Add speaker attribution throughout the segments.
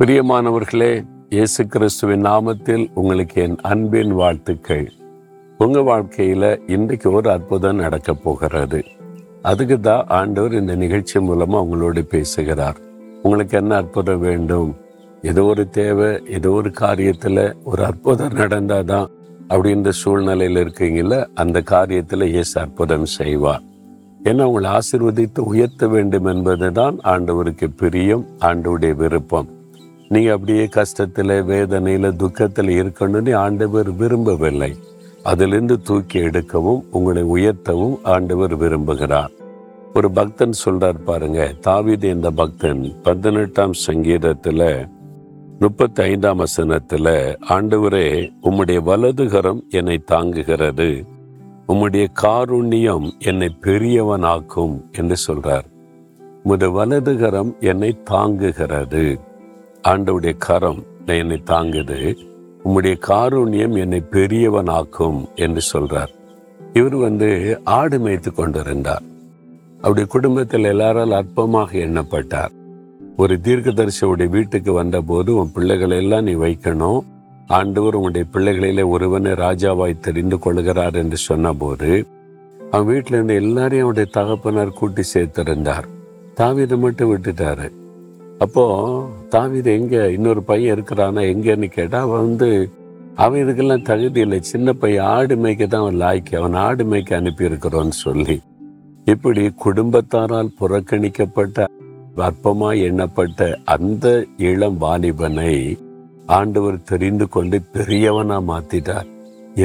Speaker 1: பிரியமானவர்களே இயேசு கிறிஸ்துவின் நாமத்தில் உங்களுக்கு என் அன்பின் வாழ்த்துக்கள். உங்கள் வாழ்க்கையில் இன்றைக்கு ஒரு அற்புதம் நடக்க போகிறது. அதுக்கு தான் ஆண்டவர் இந்த நிகழ்ச்சி மூலமாக உங்களோடு பேசுகிறார். உங்களுக்கு என்ன அற்புதம் வேண்டும்? ஏதோ ஒரு தேவை ஏதோ ஒரு காரியத்தில் ஒரு அற்புதம் நடந்தால் தான் அப்படின்ற சூழ்நிலையில் இருக்கீங்கள அந்த காரியத்தில் இயேசு அற்புதம் செய்வார். ஏன்னா உங்களை ஆசிர்வதித்து உயர்த்த வேண்டும் என்பது தான் ஆண்டவருக்கு பிரியம் ஆண்டவருடைய விருப்பம். நீங்கள் அப்படியே கஷ்டத்தில் வேதனையில் துக்கத்தில் இருக்கணும்னு ஆண்டவர் விரும்பவில்லை. அதிலிருந்து தூக்கி எடுக்கவும் உங்களை உயர்த்தவும் ஆண்டவர் விரும்புகிறார். ஒரு பக்தன் சொல்றார் பாருங்க தாவீது இந்த பக்தன் பதினெட்டாம் சங்கீதத்தில் முப்பத்தி ஐந்தாம் வசனத்தில் ஆண்டவரே உம்முடைய வலதுகரம் என்னை தாங்குகிறது. உம்முடைய காருண்யம் என்னை பெரியவனாக்கும் என்று சொல்றார். உமது வலதுகரம் என்னை தாங்குகிறது. ஆண்டவுடைய கரம் என்னை தாங்குது. உம்முடைய காரூண்யம் என்னை பெரியவனாக்கும் என்று சொல்றார். இவர் வந்து ஆடு மேய்த்து கொண்டிருந்தார். அவருடைய குடும்பத்தில் எல்லாரால் அற்பமாக எண்ணப்பட்டார். ஒரு தீர்க்கதரிசியுடைய வீட்டுக்கு வந்தபோது உன் பிள்ளைகளை எல்லாம் நீ வைக்கணும். ஆண்டவர் உங்களுடைய பிள்ளைகளிலே ஒருவனை ராஜாவாய் தெரிந்து கொள்கிறார் என்று சொன்னபோது அவன் வீட்டில் இருந்து எல்லாரையும் அவருடைய தகப்பனார் கூட்டி சேர்த்திருந்தார். தாவீதை மட்டும் விட்டுட்டாரு. அப்போது தாவிது எங்கே இன்னொரு பையன் இருக்கிறானா எங்கேன்னு கேட்டால் அவன் வந்து அவன் இதுக்கெல்லாம் தகுதி இல்லை. சின்ன பையன் ஆடு மேய்க்க தான் அவன் லாய்க்கு. அவன் ஆடு மேய்க்க அனுப்பியிருக்கிறோன்னு சொல்லி. இப்படி குடும்பத்தாரால் புறக்கணிக்கப்பட்ட அற்பமாய் எண்ணப்பட்ட அந்த இளம் வாலிபனை ஆண்டவர் தெரிந்து கொண்டு பெரியவனா மாத்திட்டார்.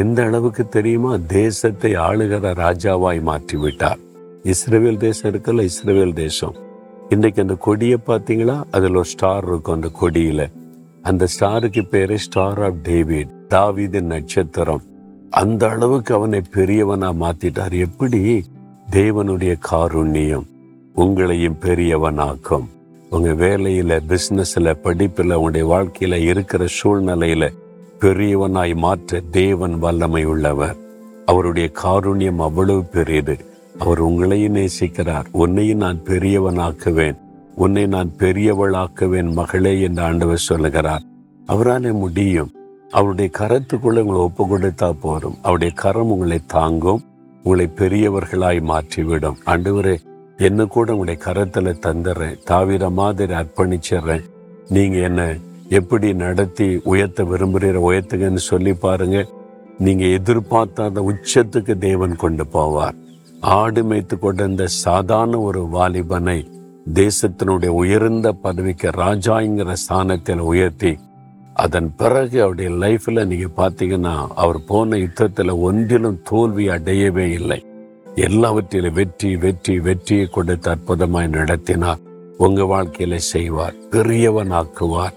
Speaker 1: எந்த அளவுக்கு தெரியுமா தேசத்தை ஆளுகிற ராஜாவாய் மாற்றி விட்டார் இஸ்ரேல் தேசம் இருக்குல்ல இஸ்ரேல் தேசம். இன்றைக்கு அந்த கொடியை பார்த்தீங்களா? அதில் ஒரு ஸ்டார் இருக்கும் அந்த கொடியில. அந்த ஸ்டாருக்கு பேரு ஸ்டார் ஆஃப் டேவிட் தாவீது நட்சத்திரம். அந்த அளவுக்கு அவனை பெரியவனா மாத்திட்டார். எப்படி? தேவனுடைய காருண்யம் உங்களையும் பெரியவனாக்கும். உங்க வேலையில பிசினஸ்ல படிப்புல உங்களுடைய வாழ்க்கையில இருக்கிற சூழ்நிலையில பெரியவனாய் மாற்ற தேவன் வல்லமை உள்ளவர். அவருடைய காருண்யம் அவ்வளவு பெரியது. அவர் உங்களையும் நேசிக்கிறார். உன்னையும் நான் பெரியவனாக்குவேன். உன்னை நான் பெரியவளாக்குவேன் மகளே என்று ஆண்டவர் சொல்லுகிறார். அவராலே முடியும். அவருடைய கரத்துக்குள்ள உங்களை ஒப்பு கொடுத்தா போதும். அவருடைய கரம் உங்களை தாங்கும். உங்களை பெரியவர்களாய் மாற்றிவிடும். ஆண்டவரே என்ன கூட உங்களுடைய கரத்துல தந்துடுறேன் தாவிர மாதிரி அர்ப்பணிச்சிடுறேன். நீங்க என்ன எப்படி நடத்தி உயர்த்த விரும்புகிற உயர்த்துங்கன்னு சொல்லி பாருங்க. நீங்க எதிர்பார்த்தாத உச்சத்துக்கு தேவன் கொண்டு போவார். ஆடு மேய்த்து கொண்டிருந்த சாதாரண ஒரு வாலிபனை தேசத்தினுடைய உயர்ந்த பதவிக்கு ராஜாங்கிற ஸ்தானத்தில் உயர்த்தி அதன் பிறகு அவருடைய லைஃப்ல நீங்க பாத்தீங்கன்னா அவர் போன யுத்தத்துல ஒன்றிலும் தோல்வி அடையவே இல்லை. எல்லாவற்றிலும் வெற்றி வெற்றி வெற்றியை கொடுத்து அற்புதமாய் நடத்தினார். உங்க வாழ்க்கையில செய்வார் பெரியவன் ஆக்குவார்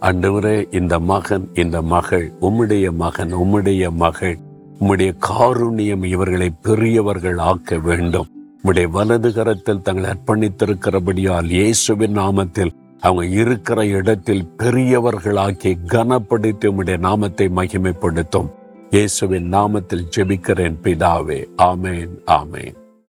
Speaker 1: அன்றுவரே இந்த மகன் இந்த மகள் உம்முடைய மகன் உம்முடைய மகள் உம்முடைய காருண்யம் இவர்களை பெரியவர்கள் ஆக்க வேண்டும். உம்முடைய வலது கரத்தில் தங்களை அர்ப்பணித்திருக்கிறபடியால் இயேசுவின் நாமத்தில் அவங்க இருக்கிற இடத்தில் பெரியவர்களாக்கி கனப்படுத்தி உம்முடைய நாமத்தை மகிமைப்படுத்தும். இயேசுவின் நாமத்தில் ஜெபிக்கிறேன் பிதாவே. ஆமேன் ஆமேன்.